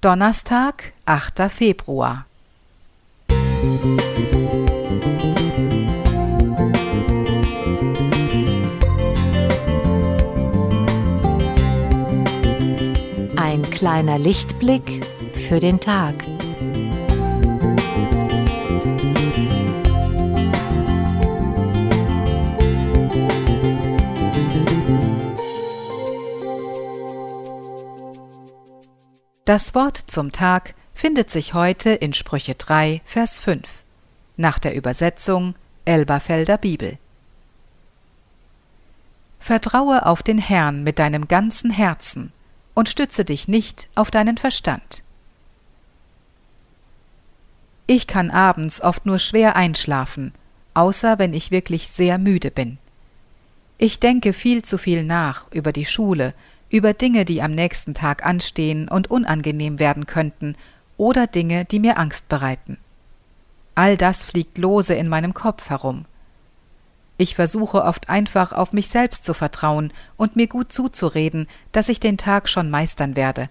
Donnerstag, 8. Februar. Ein kleiner Lichtblick für den Tag. Das Wort zum Tag findet sich heute in Sprüche 3, Vers 5, nach der Übersetzung Elberfelder Bibel. Vertraue auf den Herrn mit deinem ganzen Herzen und stütze dich nicht auf deinen Verstand. Ich kann abends oft nur schwer einschlafen, außer wenn ich wirklich sehr müde bin. Ich denke viel zu viel nach über die Schule, über Dinge, die am nächsten Tag anstehen und unangenehm werden könnten, oder Dinge, die mir Angst bereiten. All das fliegt lose in meinem Kopf herum. Ich versuche oft einfach auf mich selbst zu vertrauen und mir gut zuzureden, dass ich den Tag schon meistern werde.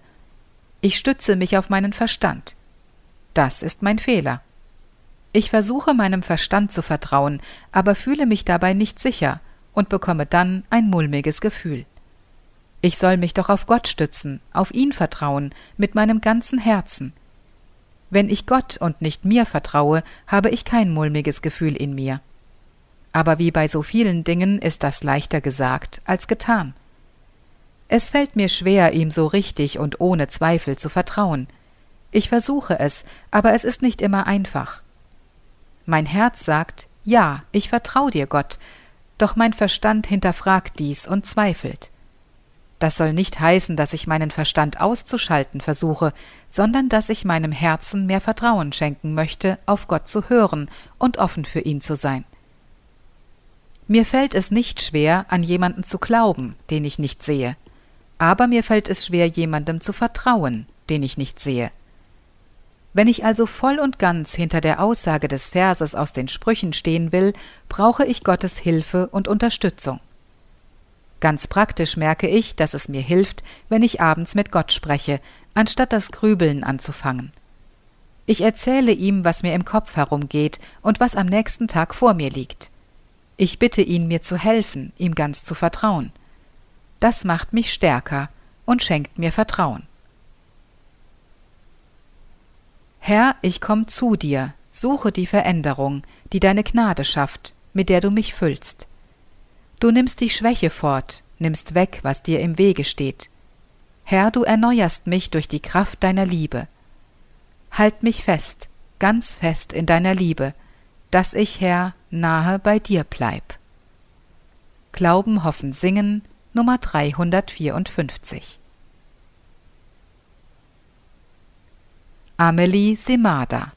Ich stütze mich auf meinen Verstand. Das ist mein Fehler. Ich versuche meinem Verstand zu vertrauen, aber fühle mich dabei nicht sicher und bekomme dann ein mulmiges Gefühl. Ich soll mich doch auf Gott stützen, auf ihn vertrauen, mit meinem ganzen Herzen. Wenn ich Gott und nicht mir vertraue, habe ich kein mulmiges Gefühl in mir. Aber wie bei so vielen Dingen ist das leichter gesagt als getan. Es fällt mir schwer, ihm so richtig und ohne Zweifel zu vertrauen. Ich versuche es, aber es ist nicht immer einfach. Mein Herz sagt, ja, ich vertraue dir, Gott, doch mein Verstand hinterfragt dies und zweifelt. Das soll nicht heißen, dass ich meinen Verstand auszuschalten versuche, sondern dass ich meinem Herzen mehr Vertrauen schenken möchte, auf Gott zu hören und offen für ihn zu sein. Mir fällt es nicht schwer, an jemanden zu glauben, den ich nicht sehe, aber mir fällt es schwer, jemandem zu vertrauen, den ich nicht sehe. Wenn ich also voll und ganz hinter der Aussage des Verses aus den Sprüchen stehen will, brauche ich Gottes Hilfe und Unterstützung. Ganz praktisch merke ich, dass es mir hilft, wenn ich abends mit Gott spreche, anstatt das Grübeln anzufangen. Ich erzähle ihm, was mir im Kopf herumgeht und was am nächsten Tag vor mir liegt. Ich bitte ihn, mir zu helfen, ihm ganz zu vertrauen. Das macht mich stärker und schenkt mir Vertrauen. Herr, ich komm zu dir, suche die Veränderung, die deine Gnade schafft, mit der du mich füllst. Du nimmst die Schwäche fort, nimmst weg, was dir im Wege steht. Herr, du erneuerst mich durch die Kraft deiner Liebe. Halt mich fest, ganz fest in deiner Liebe, dass ich, Herr, nahe bei dir bleib. Glauben, Hoffen, Singen, Nummer 354. Amelie Semada